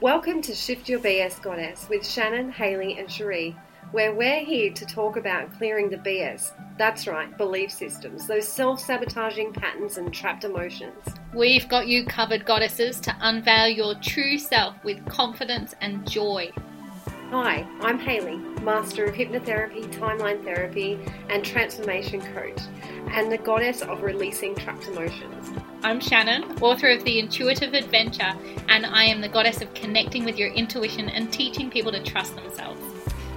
Welcome to Shift Your BS Goddess with Shannon, Haley, and Cherie, where we're here to talk about clearing the BS. That's right, belief systems, those self sabotaging patterns and trapped emotions. We've got you covered, goddesses, to unveil your true self with confidence and joy. Hi, I'm Haley, Master of Hypnotherapy, Timeline Therapy, and Transformation Coach, and the Goddess of Releasing Trapped Emotions. I'm Shannon, author of The Intuitive Adventure, and I am the goddess of connecting with your intuition and teaching people to trust themselves.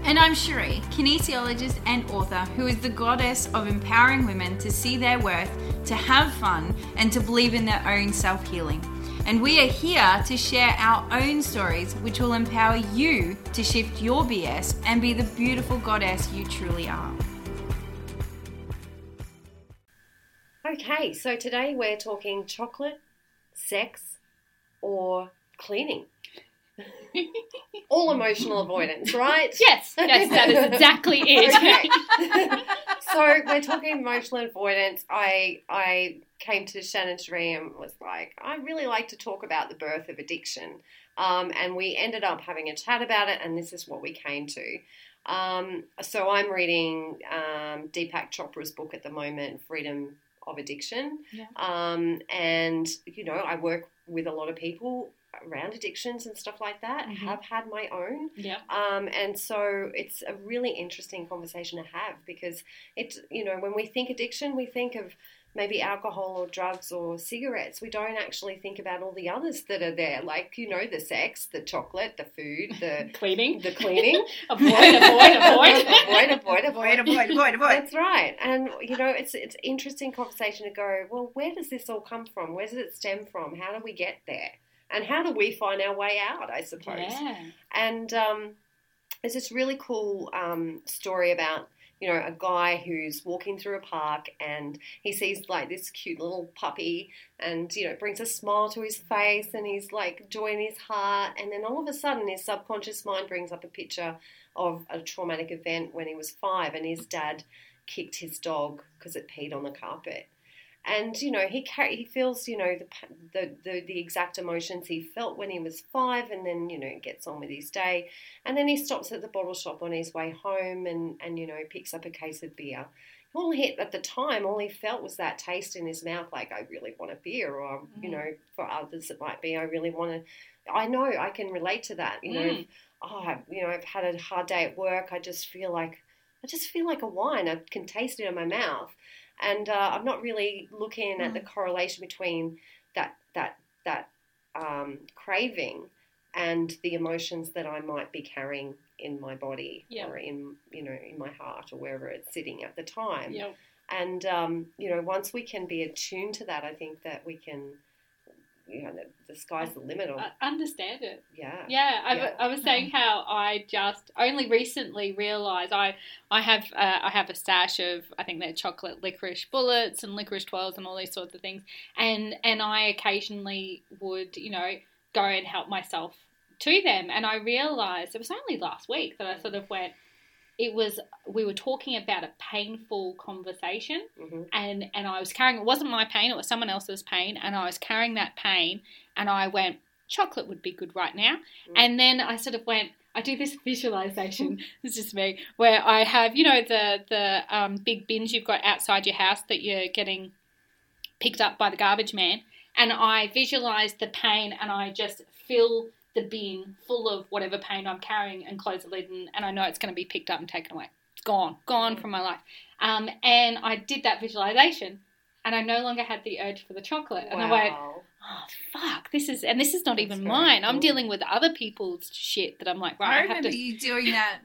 And I'm Cherie, kinesiologist and author, who is the goddess of empowering women to see their worth, to have fun, and to believe in their own self healing. And we are here to share our own stories, which will empower you to shift your BS and be the beautiful goddess you truly are. Okay, so today we're talking chocolate, sex, or cleaning. All emotional avoidance, right? Yes, yes, that is exactly it. So we're talking emotional avoidance. I I came to Shannon Cherie and was like, I really like to talk about the birth of addiction. Um, and we ended up having a chat about it, and this is what we came to. Um, so I'm reading um, Deepak Chopra's book at the moment, Freedom of Addiction. Yeah. Um, and, you know, I work with a lot of people around addictions and stuff like that. Mhm. Have had my own. yeah. Um, and so it's a really interesting conversation to have because it's, you know, when we think addiction, we think of maybe alcohol or drugs or cigarettes. We don't actually think about all the others that are there, like, you know, the sex, the chocolate, the food, the, Cleaning. the cleaning. avoid, avoid, avoid. avoid, avoid, Avoid, avoid, avoid, avoid. That's right. And, you know, it's, it's interesting conversation to go, well, where does this all come from? Where does it stem from? How do we get there? And how do we find our way out, I suppose? Yeah. And um, there's this really cool um, story about you know a guy who's walking through a park and he sees like this cute little puppy and you know brings a smile to his face and he's like joy in his heart. And then all of a sudden his subconscious mind brings up a picture of a traumatic event when he was five and his dad kicked his dog because it peed on the carpet and you know he carry, he feels you know the, the the the exact emotions he felt when he was five, and then you know gets on with his day, and then he stops at the bottle shop on his way home, and and you know picks up a case of beer. All he at the time, all he felt was that taste in his mouth, like I really want a beer, or you Mm. know for others it might be I really want to. I know I can relate to that. You know, Mm. oh, I've, you know I've had a hard day at work. I just feel like I just feel like a wine. I can taste it in my mouth and uh, I'm not really looking at the correlation between that that that um, craving and the emotions that I might be carrying in my body Yeah. or in you know in my heart or wherever it's sitting at the time. Yep. And um, you know, once we can be attuned to that, I think that we can, you know, the, the sky's the limit. Of, I understand it. yeah. Yeah, I, Yeah. I was saying how I just only recently realised I I have uh, I have a stash of I think they're chocolate licorice bullets and licorice twirls and all these sorts of things, and and I occasionally would you know go and help myself to them, and I realised it was only last week that I sort of went. It was we were talking about a painful conversation, hmm and and I was carrying it wasn't my pain, it was someone else's pain, and I was carrying that pain, and I went chocolate would be good right now, Mm. and then I sort of went. I do this visualization. it's just me, where I have you know the the um, big bins you've got outside your house that you're getting picked up by the garbage man, and I visualize the pain, and I just fill the bin full of whatever pain I'm carrying, and close the lid, and, and I know it's going to be picked up and taken away. It's gone, gone from my life. Um, and I did that visualization, and I no longer had the urge for the chocolate. And I went, oh fuck, this is, and this is not That's even mine. I'm dealing with other people's shit that I'm like, right, I I, have remember to. you doing that,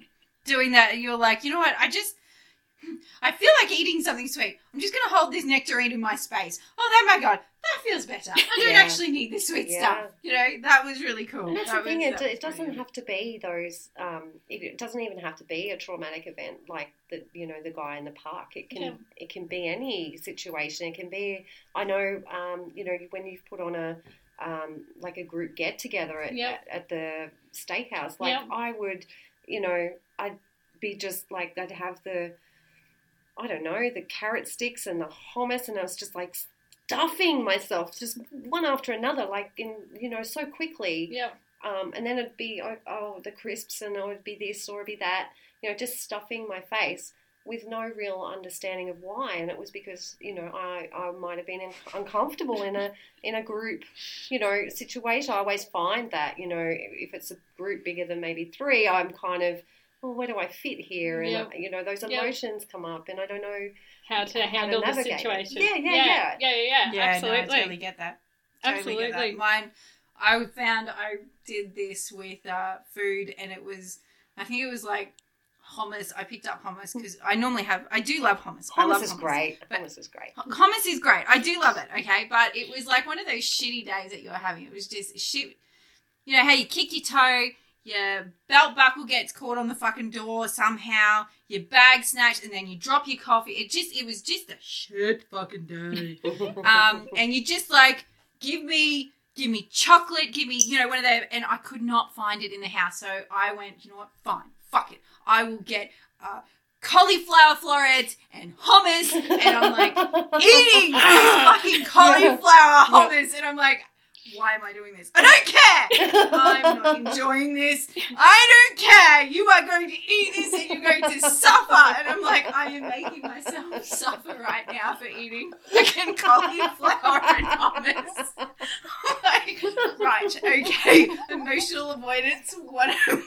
doing that. You're like, you know what? I just, I feel like eating something sweet. I'm just gonna hold this nectarine in my space. Oh, there, my god, that feels better. I don't Yeah. actually need this sweet Yeah. stuff. You know, that was really cool. And that's That the thing; was- it, it doesn't brilliant. have to be those. Um, it, it doesn't even have to be a traumatic event like the you know the guy in the park. It can Yeah. it can be any situation. It can be. I know. Um, you know when you've put on a um, like a group get together at, Yep. at at the steakhouse. Like Yep. I would, you know, I'd be just like I'd have the. I don't know the carrot sticks and the hummus, and I was just like stuffing myself just one after another, like in you know so quickly Yeah. Um, and then it'd be oh, oh the crisps and oh it'd be this or it'd be that. You know, just stuffing my face with no real understanding of why. And it was because you know I, I might have been un- uncomfortable in a in a group you know situation. I always find that you know if it's a group bigger than maybe three, I'm kind of well, where do I fit here? And Yep. you know those emotions come up, and I don't know. How to How to handle the situation. Yeah, yeah, yeah, yeah. yeah, yeah, Yeah, absolutely. no, I totally get that. Totally get that. Absolutely. Mine, I found I did this with uh, food, and it was, I think it was like hummus. I picked up hummus because I normally have, I do love hummus. I Hummus love is hummus. great. Hummus is great. Hummus is great. I do love it. Okay, but it was like one of those shitty days that you were having. It was just shit. You know how you kick your toe, your belt buckle gets caught on the fucking door somehow, your bag snatched, and then you drop your coffee. It just, it was just a shit fucking day. um, and you just like give me give me chocolate, give me you know one of them, and I could not find it in the house, so I went, you know what, fine, fuck it, I will get uh, cauliflower florets and hummus, and I'm like eating this fucking cauliflower hummus, and I'm like. Why am I doing this? I don't care. I'm not enjoying this. I don't care. You are going to eat this and you're going to suffer. And I'm like, I am making myself suffer right now for eating fucking cauliflower and hummus. like, right, okay. Emotional avoidance 101.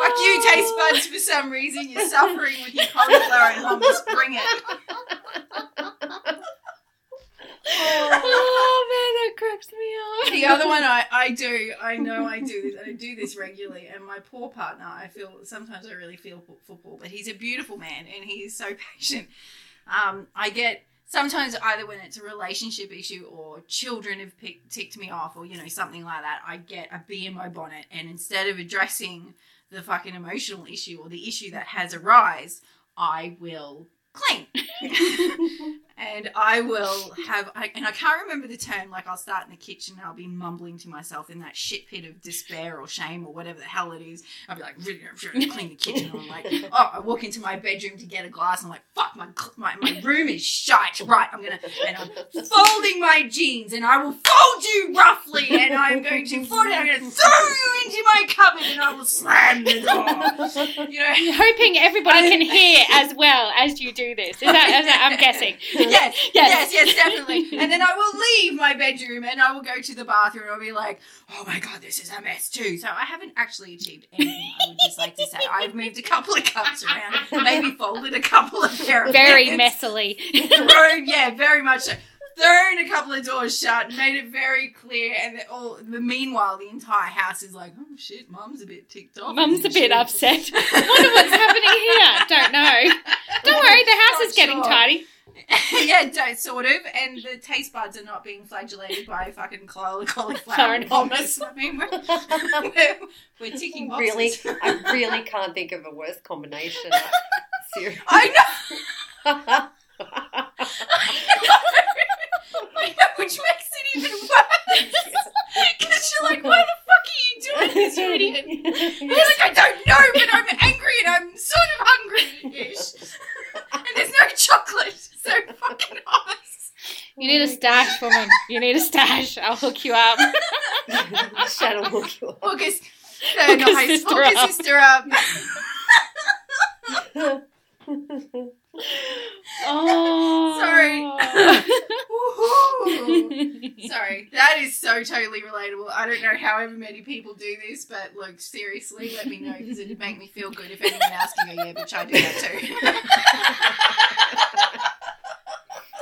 Fuck you, taste buds, for some reason. You're suffering with your cauliflower and hummus. Bring it. oh man, that cracks me up. The other one I, I do, I know I do this, I do this regularly, and my poor partner, I feel sometimes I really feel for, Paul, but he's a beautiful man and he is so patient. Um, I get sometimes either when it's a relationship issue or children have picked, ticked me off or you know something like that, I get a bee in my bonnet, and instead of addressing the fucking emotional issue or the issue that has arisen, I will clean. and I will have, I, and I can't remember the term. Like I'll start in the kitchen and I'll be mumbling to myself in that shit pit of despair or shame or whatever the hell it is. I'll be like, "Really, really clean the kitchen. And I'm like, oh, I walk into my bedroom to get a glass. And I'm like, fuck, my my, my room is shite. Right, I'm gonna, and I'm folding my jeans, and I will fold you roughly, and I'm going to fold it. I'm going to throw you into my cupboard, and I will slam the door. You know. I'm hoping everybody can hear as well as you do this. Is that, is that I'm guessing? Yes, Yes. yes, yes, definitely. And then I will leave my bedroom and I will go to the bathroom and I'll be like, oh my god, this is a mess too. So I haven't actually achieved anything, I would just like to say. I've moved a couple of cups around, maybe folded a couple of pair of Very pants, messily. thrown, yeah, very much so. Thrown a couple of doors shut, made it very clear, and all, the meanwhile, the entire house is like, "Oh shit, mum's a bit ticked off." Mum's a bit she?" upset. Wonder what's happening here. Don't know. Don't worry, the house Not is getting sure. tidy. Yeah, don't, sort of. And the taste buds are not being flagellated by fucking caul- cauliflower and hummus. I mean, we're, we're, ticking boxes. really, I really can't think of a worse combination. Seriously. I know, I know, which makes it even worse. Because you're like, why the fuck are you doing this, you idiot? You're like, I don't know, but I'm angry and I'm sort of hungry-ish. And there's no chocolate, so fucking hummus. You need a stash, woman. You need a stash. I'll hook you up. Shadow hook you up. August, Hook no, a no, sister hook a up. sister up. Oh. Sorry. Sorry, that is so totally relatable. I don't know however many people do this, but look, seriously, let me know because it'd make me feel good if anyone else can go, yeah, bitch, I do that too.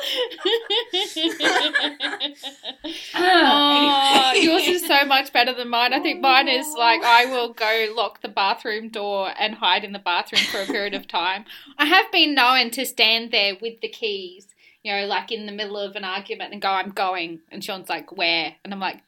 Oh, yours is so much better than mine. I think mine is like I will go lock the bathroom door and hide in the bathroom for a period of time. I have been known to stand there with the keys, you know, like in the middle of an argument and go, I'm going. And Sean's like, Where? And I'm like,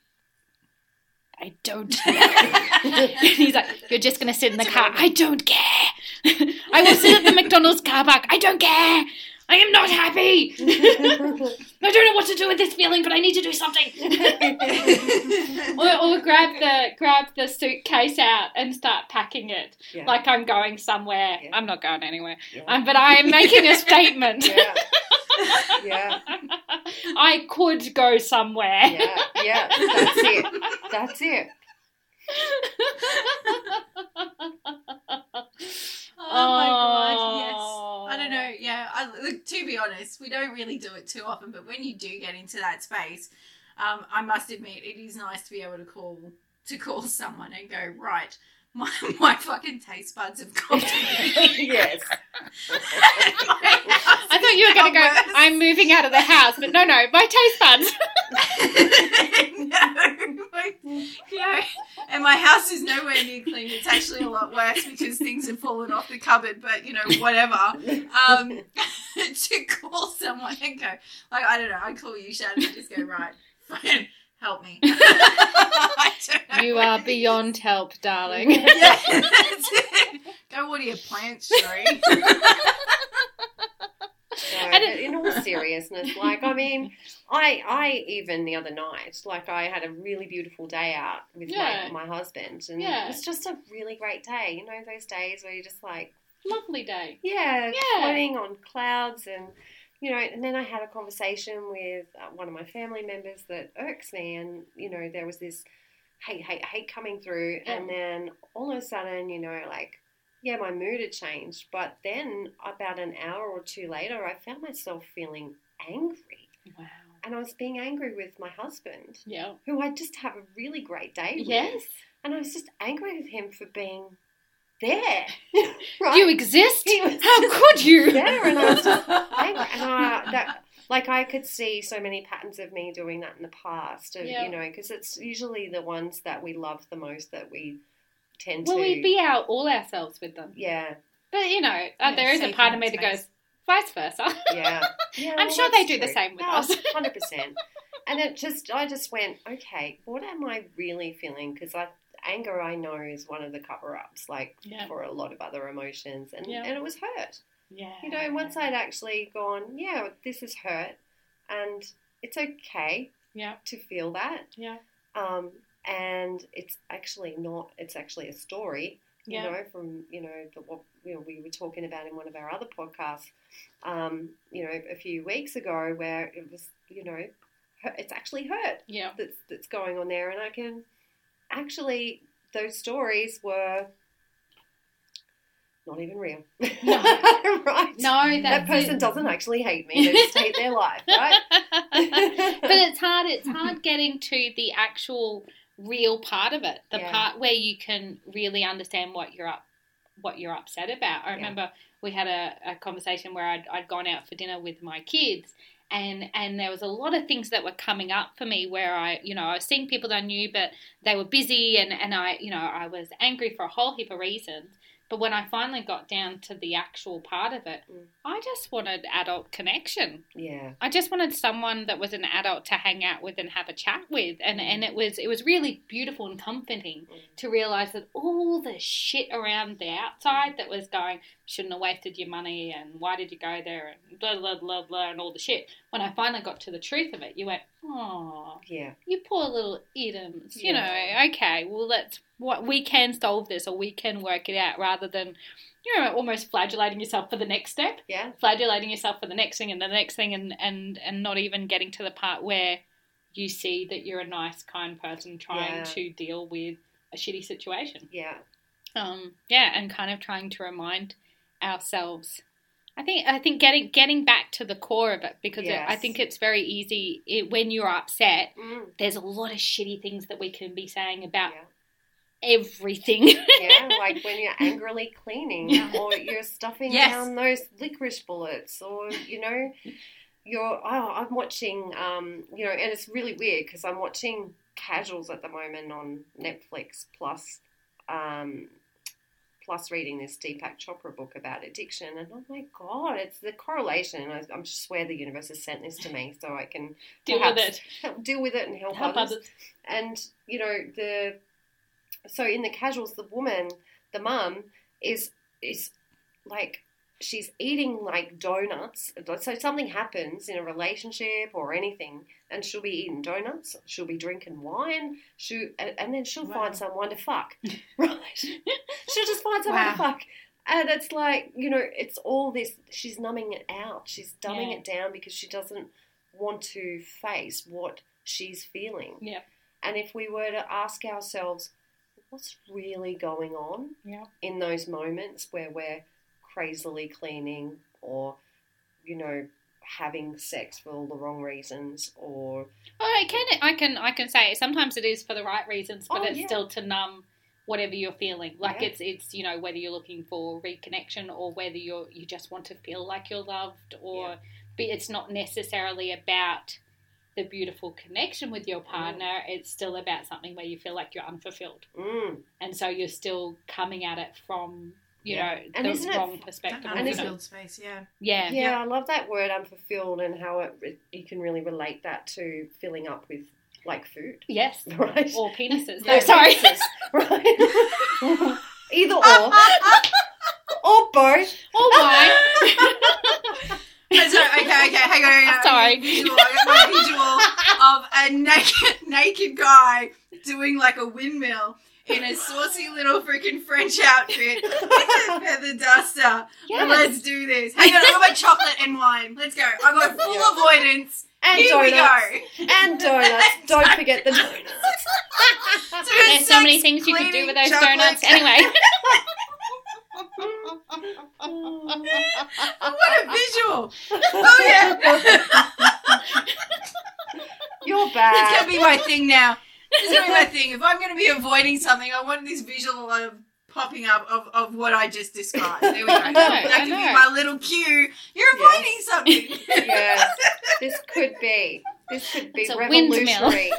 I don't and he's like, You're just going to sit in the car. I don't care. I will sit at the McDonald's car park. I don't care. I am not happy. I don't know what to do with this feeling, but I need to do something. or, or grab the grab the suitcase out and start packing it yeah. like I'm going somewhere. Yeah. I'm not going anywhere, yeah. um, but I am making a statement. yeah. Yeah. I could go somewhere. Yeah, yeah, that's it. That's it. Oh my god, yes. Oh. I don't know. Yeah, I, look, to be honest, we don't really do it too often, but when you do get into that space, um, I must admit it is nice to be able to call to call someone and go right. My, my fucking taste buds have gone. yes. I thought you were going to go. I'm moving out of the house, but no, no, my taste buds. no, yeah, and my house is nowhere near clean. It's actually a lot worse because things have fallen off the cupboard. But you know, whatever. Um, to call someone and go like I don't know. I call you, Shannon, and just go right. Fine, help me. I don't know You are beyond help, darling. Yeah, that's it. Go water your plants, Cherie. But in all seriousness, like I mean, I I even the other night, like I had a really beautiful day out with Yeah. my, my husband, and Yeah. it was just a really great day. You know, those days where you're just like, Lovely day. yeah, Yeah. floating on clouds, and you know, and then I had a conversation with uh, one of my family members that irks me, and you know, there was this hate, hate, hate coming through, and then all of a sudden, you know, like. Yeah, my mood had changed, but then about an hour or two later, I found myself feeling angry. Wow. And I was being angry with my husband, Yeah. who I just have a really great day with. Yes. And I was just angry with him for being there. right? You exist? How could you? there, and I was just angry. And I, uh, that, like, I could see so many patterns of me doing that in the past, of, Yeah. you know, because it's usually the ones that we love the most that we tend Well, to. we be out all ourselves with them. yeah, But, you know, uh, there is a part of me that goes, vice versa. yeah. yeah I'm well, sure they do the same with No, us. Hundred percent. And it just, I just went, okay, what am I really feeling? Because anger, I know, is one of the cover-ups, like Yeah. for a lot of other emotions, and Yeah. and it was hurt. Yeah. You know, once I'd actually gone, yeah, this is hurt, and it's okay Yeah. to feel that. Yeah. Um, and it's actually not. It's actually a story. You Yeah. know, from you know the what you know we were talking about in one of our other podcasts. Um, you know, a few weeks ago, where it was, you know, it's actually hurt Yeah. that's that's going on there, and I can actually those stories were not even real, No. right? No, that person it. doesn't actually hate me; they just hate their life, right? but it's hard. It's hard getting to the actual real part of it, the Yeah. part where you can really understand what you're up, what you're upset about. I Yeah. remember we had a, a conversation where I'd, I'd gone out for dinner with my kids. And, and there was a lot of things that were coming up for me where I, you know, I was seeing people that I knew, but they were busy and, and I, you know, I was angry for a whole heap of reasons. But when I finally got down to the actual part of it, Mm. I just wanted adult connection. Yeah, I just wanted someone that was an adult to hang out with and have a chat with, and Mm. and it was it was really beautiful and comforting Mm. to realize that all the shit around the outside that was going shouldn't have wasted your money and why did you go there and blah blah blah blah and all the shit. When I finally got to the truth of it, you went, oh, yeah, you poor little idioms. You know, okay, well let's what we can solve this or we can work it out rather than you know almost flagellating yourself for the next step yeah, flagellating yourself for the next thing and the next thing and, and, and not even getting to the part where you see that you're a nice, kind person trying Yeah. to deal with a shitty situation. yeah, Um, yeah, and kind of trying to remind ourselves. I think I think getting getting back to the core of it because it, I think it's very easy it, when you're upset. mm, There's a lot of shitty things that we can be saying about yeah. Everything. Yeah, like when you're angrily cleaning, Yeah. or you're stuffing Yes. down those licorice bullets, or you know, you're. Oh, I'm watching. Um, you know, and it's really weird because I'm watching Casuals at the moment on Netflix plus, um, plus reading this Deepak Chopra book about addiction, and oh my god, it's the correlation. I, I'm swear the universe has sent this to me so I can deal with it. help, deal with it and help, Help others others. and you know the so in the casuals the woman the mum is is like she's eating like donuts. So something happens in a relationship or anything, and she'll be eating donuts. She'll be drinking wine. She and then she'll Wow. find someone to fuck. Right? she'll just find someone Wow. to fuck. And it's like, you know, it's all this. She's numbing it out. She's dumbing Yeah. it down because she doesn't want to face what she's feeling. Yep. And if we were to ask ourselves, what's really going on Yeah. in those moments where we're crazily cleaning or, you know, having sex for all the wrong reasons or, Oh, I can I can I can say sometimes it is for the right reasons, but Oh, it's yeah. still to numb whatever you're feeling. Like Yeah. it's it's you know whether you're looking for reconnection or whether you're you just want to feel like you're loved or Yeah. but it's not necessarily about the beautiful connection with Mm. your partner. It's still about something where you feel like you're unfulfilled, mm, and so you're still coming at it from you Yeah. know And the isn't it- wrong perspective. That And it. isn't- unfulfilled space, yeah. yeah, yeah, I love that word unfulfilled and how it, it, you can really relate that to filling up with like food, yes, right? or penises. Yeah. No, sorry. penises, right? Either or, or both. or wine. Sorry, okay, okay, hang on, hang on. Sorry. Visual, I got my visual of a naked, naked guy doing like a windmill in a saucy little freaking French outfit with a feather duster. Yes. Let's do this. Hang on, I got my chocolate and wine. Let's go. I got full Yeah. avoidance. And Here donuts. we go. And donuts. Don't forget the donuts. So There's so many things you could do with those chocolate. donuts. Anyway. What a visual. Oh, yeah. You're It's bad. gonna be my thing now. It's gonna be my thing. If I'm gonna be avoiding something, I want this visual of popping up of, of what I just described. There we go. I know, that I can be my little cue. You're avoiding something. Yes. This could be. This could be It's a revolutionary.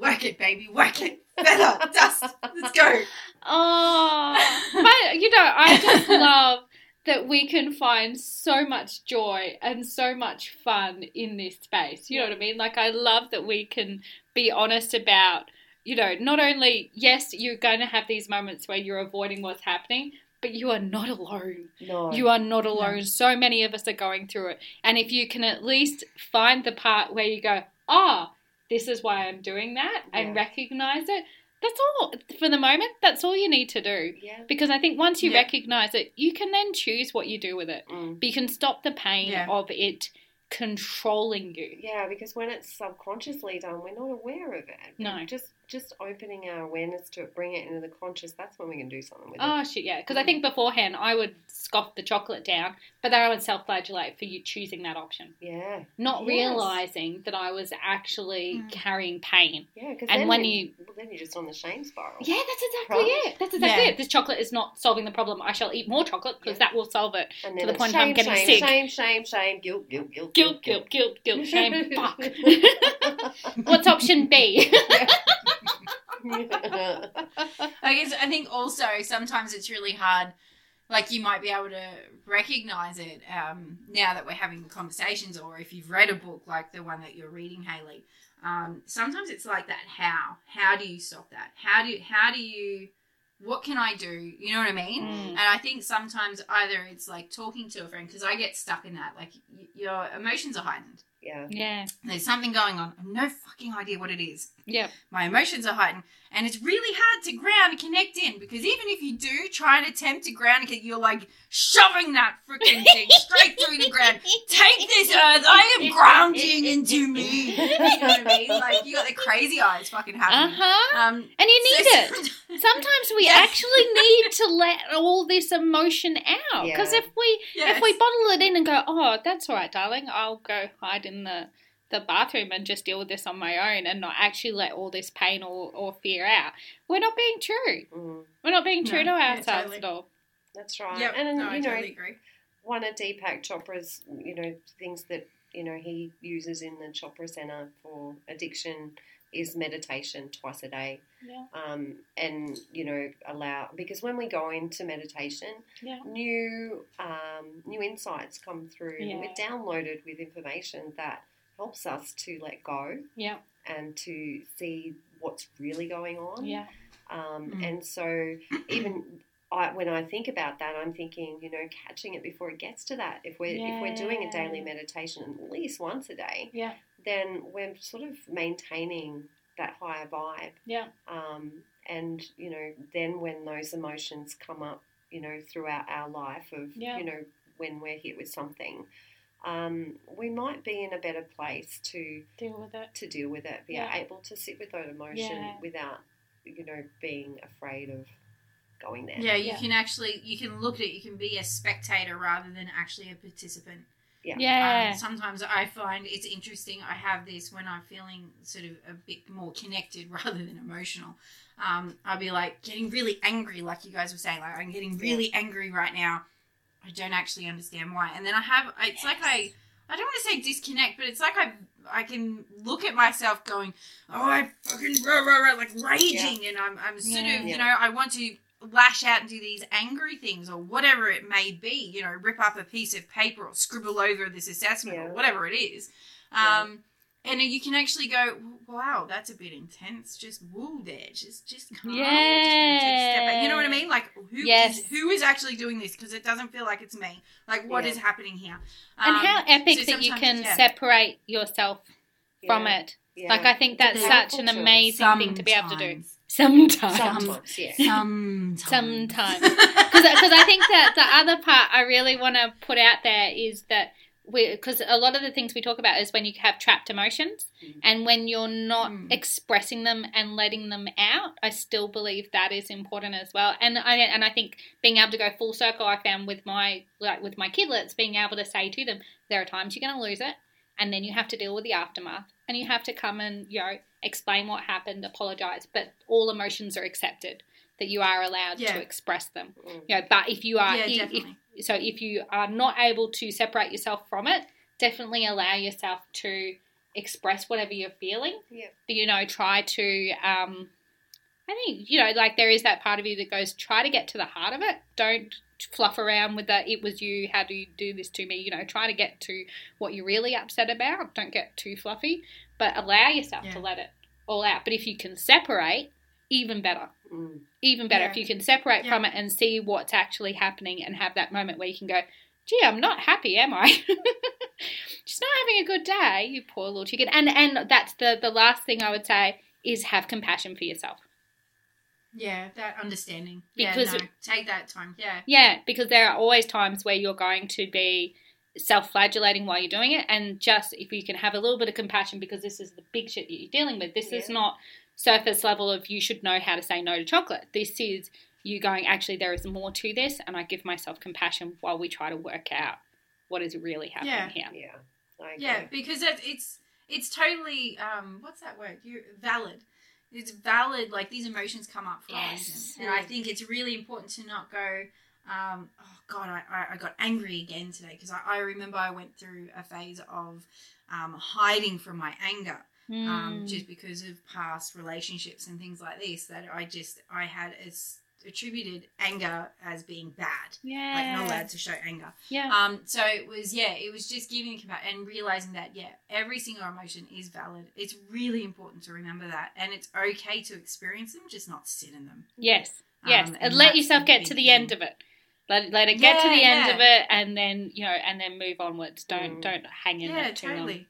Work it, baby. Work it. Feather, dust. Let's go. Oh, but you know, I just love that we can find so much joy and so much fun in this space. You know what I mean? Like, I love that we can be honest about, you know, not only, yes, you're going to have these moments where you're avoiding what's happening, but you are not alone. No. You are not alone. So many of us are going through it. And if you can at least find the part where you go, ah, this is why I'm doing that, and recognize it, that's all. For the moment, that's all you need to do. Yeah. Because I think once you Yeah. recognize it, you can then choose what you do with it. Mm. But you can stop the pain Yeah. of it controlling you. Yeah, because when it's subconsciously done, we're not aware of it. No. Just just opening our awareness to it, bring it into the conscious, that's when we can do something with it. Oh shit, yeah. Because I think beforehand I would scoff the chocolate down, but then I would self-flagellate for you choosing that option, Yeah. not Yes. realizing that I was actually Mm. carrying pain. Yeah, because And then when you, you- well, then you're just on the shame spiral. Yeah, that's exactly Right. it. That's exactly Yeah. it. This chocolate is not solving the problem. I shall eat more chocolate because Yeah. that will solve it. And to then the point shame, I'm getting shame, sick. shame, shame, shame, guilt, guilt, guilt, Guilt, guilt, guilt, guilt, shame. Fuck. What's option B? I guess I think also sometimes it's really hard. Like you might be able to recognize it um, now that we're having the conversations, or if you've read a book like the one that you're reading, Haley. Um, sometimes it's like that. How? How do you stop that? How do? How do you? What can I do? You know what I mean? Mm. And I think sometimes either it's like talking to a friend because I get stuck in that. Like y- your emotions are heightened. yeah. yeah, There's something going on. I have no fucking idea what it is yeah, my emotions are heightened and it's really hard to ground and connect in because even if you do try and attempt to ground and connect, you're like shoving that freaking thing straight through the ground take this earth i am grounding into me you know what i mean like you got the crazy eyes fucking happening huh. um And you need so- it. Sometimes we Yeah. actually need to let all this emotion out. Because Yeah. if we Yes. if we bottle it in and go, oh, that's all right, darling, I'll go hide in the the bathroom and just deal with this on my own and not actually let all this pain or, or fear out. We're not being true. Mm, We're not being true No, to yeah, ourselves totally. at all. that's right. Yep. And, no, I you know, totally agree. one of Deepak Chopra's, you know, things that, you know, he uses in the Chopra Center for addiction is meditation twice a day. Yeah. Um, and, you know, allow, because when we go into meditation, Yeah. new um, new insights come through. Yeah. We're downloaded with information that helps us to let go Yeah. and to see what's really going on. Yeah. Um, Mm. And so, even I, when I think about that, I'm thinking, you know, catching it before it gets to that. If we're if we're doing a daily Yeah. meditation at least once a day, Yeah. then we're sort of maintaining that higher vibe. Yeah. Um, and you know, then when those emotions come up, you know, throughout our life of, Yeah. you know, when we're hit with something, um, we might be in a better place to Deal with it. to deal with it, be Yeah. able to sit with that emotion Yeah. without, you know, being afraid of going there. Yeah, you Yeah. can actually you can look at it. You can be a spectator rather than actually a participant. Yeah. Yeah. Um, sometimes I find it's interesting. I have this when I'm feeling sort of a bit more connected rather than emotional. Um, I'll be like getting really angry, like you guys were saying. Like I'm getting really angry right now. I don't actually understand why. And then I have. It's like I. I don't want to say disconnect, but it's like I. I can look at myself going, oh, I fucking rah, rah, rah, like raging, and I'm. I'm sort Yeah. of, you know, I want to lash out and do these angry things or whatever it may be, you know, rip up a piece of paper or scribble over this assessment Yeah. or whatever it is. Yeah. Um, and you can actually go, wow, that's a bit intense. Just woo there, just just calm. Just gonna take a step back. You know what I mean? Like who is Yes. who is actually doing this? Because it doesn't feel like it's me. Like what Yeah. is happening here? And Um, how epic so that you can yeah. separate yourself from it. Yeah. Like I think that's such an powerful tool. amazing thing to be able to do. Sometimes. Sometimes. Sometimes, yeah. Sometimes. Sometimes. Because I think that the other part I really want to put out there is that we because a lot of the things we talk about is when you have trapped emotions Mm. and when you're not Mm. expressing them and letting them out. I still believe that is important as well. And I and I think being able to go full circle, I found with my like with my kidlets, being able to say to them, there are times you're going to lose it, and then you have to deal with the aftermath, and you have to come and you know explain what happened, apologize, but all emotions are accepted. That you are allowed Yeah. to express them. Mm. You know, but if you are, Yeah, if- if- definitely. So if you are not able to separate yourself from it, definitely allow yourself to express whatever you're feeling. Yeah. You know, try to. Um, I think you know, like there is that part of you that goes, try to get to the heart of it. Don't fluff around with the "it was you." How do you do this to me? You know, try to get to what you're really upset about. Don't get too fluffy, but allow yourself Yeah. to let it all out. But if you can separate, even better Mm. even better Yeah. if you can separate Yeah. from it and see what's actually happening and have that moment where you can go, gee, I'm not happy, am I? Just not having a good day, you poor little chicken. And and that's the the last thing I would say is have compassion for yourself. Yeah, that understanding. Because yeah, no, take that time. Yeah. Yeah, because there are always times where you're going to be self-flagellating while you're doing it and just if you can have a little bit of compassion because this is the big shit that you're dealing with this is not surface level of you should know how to say no to chocolate this is you going actually there is more to this and i give myself compassion while we try to work out what is really happening Yeah. here Yeah. I agree. Yeah, because it's it's totally um what's that word? You valid. It's valid. Like these emotions come up for a Yes. reason, and I think it's really important to not go. Um, oh God, I, I, got angry again today because I, I remember I went through a phase of um, hiding from my anger, um, Mm. just because of past relationships and things like this. That I just I had as attributed anger as being bad, yeah like not allowed to show anger. yeah Um, so it was, yeah, it was just giving and realizing that, yeah, every single emotion is valid. It's really important to remember that, and it's okay to experience them, just not sit in them. yes yes Um, and, and let yourself get to the thing. end of it let, let it get to the end yeah. of it and then you know and then move onwards don't Mm. don't hang in yeah, it too long totally.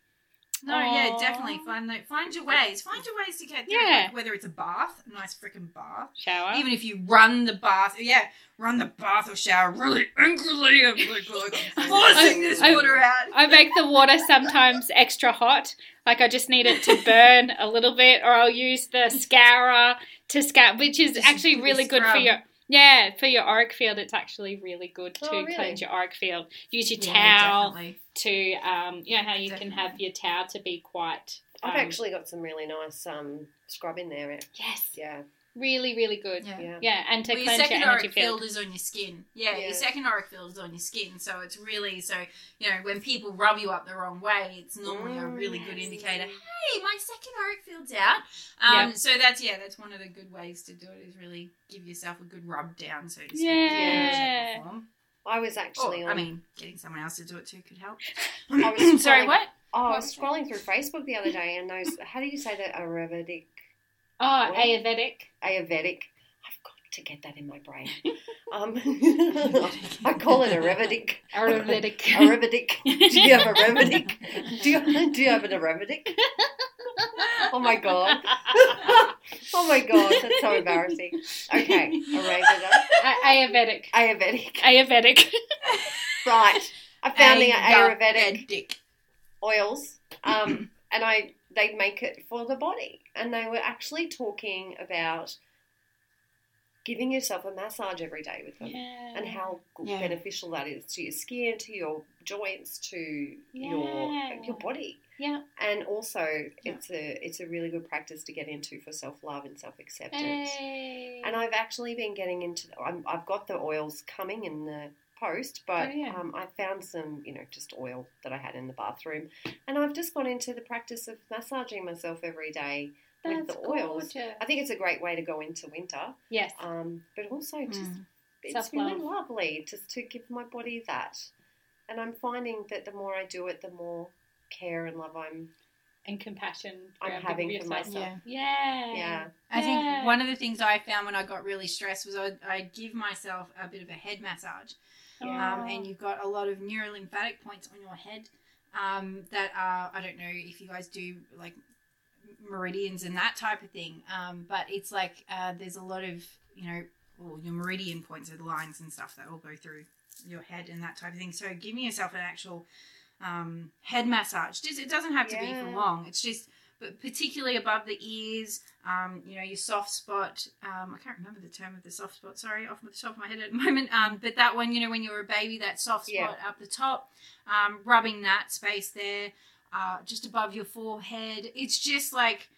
No, yeah, definitely. Find the, find your ways. Find your ways to get through. Yeah. Like whether it's a bath, a nice freaking bath. shower Even if you run the bath, yeah, run the bath or shower really angrily and like, like forcing this I- water out. I make the water sometimes extra hot. Like I just need it to burn a little bit, or I'll use the scourer to scour, which is Just actually really good for your yeah for your auric field. It's actually really good to Oh, really? cleanse your auric field. Use your Yeah, towel definitely. to um, you know how you can have your towel to be quite. Um, I've actually got some really nice um, scrub in there. yes, Yeah. Really really good. Yeah. Yeah. Yeah, and to Well, your cleanse your second energy auric field. field is on your skin. Yeah, Yeah. your second auric field is on your skin. So it's really so you know when people rub you up the wrong way, it's normally a really good Mm. indicator. Hey, my second auric field's out. Um, Yep. So that's yeah, that's one of the good ways to do it is really give yourself a good rub down, so to speak. Yeah. in shape or form. I was actually Or, on. I mean, getting someone else to do it too could help. I was Sorry, what? oh, I was scrolling through Facebook the other day, and those. How do you say that? Ayurvedic, Oh? Ayurvedic. Ayurvedic. I've got to get that in my brain. Um, I call it a remedic. Aerobic. A remedic. Do you have a remedic? Do you, do you have an remedic? Oh my god. oh my god, that's so embarrassing. Okay, Arabica. A- Ayurvedic. Ayurvedic. Ayurvedic. Right. I found the Ayurvedic Ayurvedic. oils, um, and I they make it for the body, and they were actually talking about giving yourself a massage every day with them, Yeah. and how Yeah. beneficial that is to your skin, to your joints, to your Yeah. your body, Yeah. and also it's a it's a really good practice to get into for self love and self acceptance. Hey. And I've actually been getting into. I'm, I've got the oils coming in the post, but Oh, yeah. um, I found some, you know, just oil that I had in the bathroom, and I've just gone into the practice of massaging myself every day with the oils. gorgeous. I think it's a great way to go into winter, Yes. um, but also just Mm. it's really Self-love. lovely just to give my body that. And I'm finding that the more I do it, the more care and love I'm. And compassion. I'm having for myself. Yeah. Yeah. I think one of the things I found when I got really stressed was I'd, I'd give myself a bit of a head massage. Yeah. Um, and you've got a lot of neurolymphatic points on your head um, that are, I don't know if you guys do like meridians and that type of thing, um, but it's like uh, there's a lot of, you know, well, your meridian points are the lines and stuff that all go through your head and that type of thing. So giving yourself an actual um, head massage, just, it doesn't have to be for long. It's just, but particularly above the ears, um, you know, your soft spot. Um, I can't remember the term of the soft spot. Sorry, off the top of my head at the moment. Um, but that one, you know, when you're a baby, that soft spot up the top, um, rubbing that space there, uh, just above your forehead. It's just like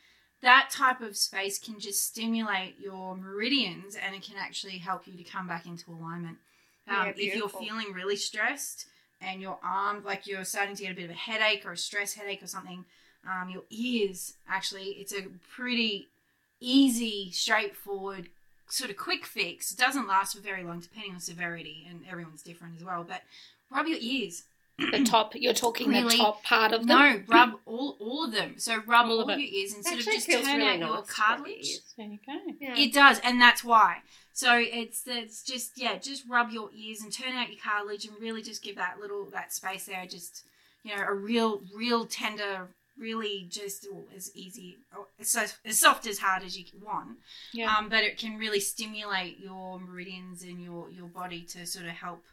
that type of space can just stimulate your meridians, and it can actually help you to come back into alignment. Um, Yeah, if you're feeling really stressed and your arm, like you're starting to get a bit of a headache or a stress headache or something, um, your ears actually, it's a pretty easy, straightforward, sort of quick fix. It doesn't last for very long, depending on severity, and everyone's different as well. But rub your ears. The top. You're talking the top part of them. No, rub all all of them. So rub All all, of of your ears and It sort of just turn really out your cartilage. There you go. Yeah. It does, and that's why. So it's it's just yeah, just rub your ears and turn out your cartilage and really just give that little that space there. Just you know, a real real tender, really just oh, as easy, so, as soft as hard as you want. Yeah. Um, but it can really stimulate your meridians and your your body to sort of help.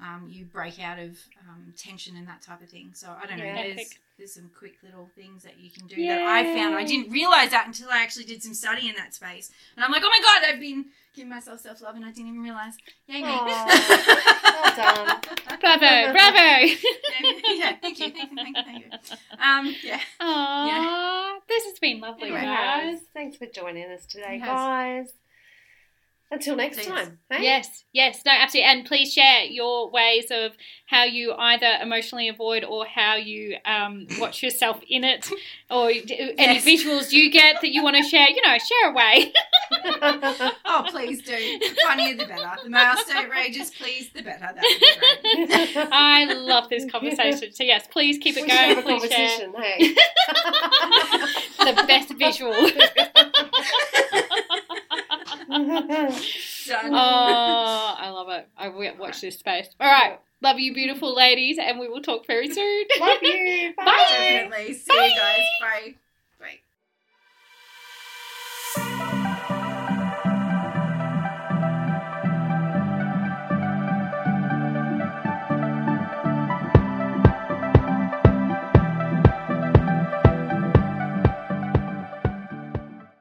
Um, you break out of um, tension and that type of thing. So I don't know. Yeah. There's some quick little things that you can do that I found. I didn't realize that until I actually did some study in that space, and I'm like, oh my god, I've been giving myself self love and I didn't even realize. Yay me! Well done. Bravo, bravo. yeah, thank you, thank you, thank you, thank you. Um, yeah, Aww, this has been lovely, Anyway. guys. Guys, thanks for joining us today, guys. Until next Thanks. time. Hey? Yes, yes, no, absolutely. And please share your ways of how you either emotionally avoid or how you um, watch yourself in it, or d- any visuals you get that you want to share. You know, share away. oh please do. The funnier the better. The more outrageous, please, the better. That would be great. I love this conversation. So yes, please keep we it have going. a Please share hey? the best visual. Oh, I love it. I watch this space. All right. Love you, beautiful ladies, and we will talk very soon. Love you. Bye. Bye. Definitely. See Bye. you guys. Bye. Bye.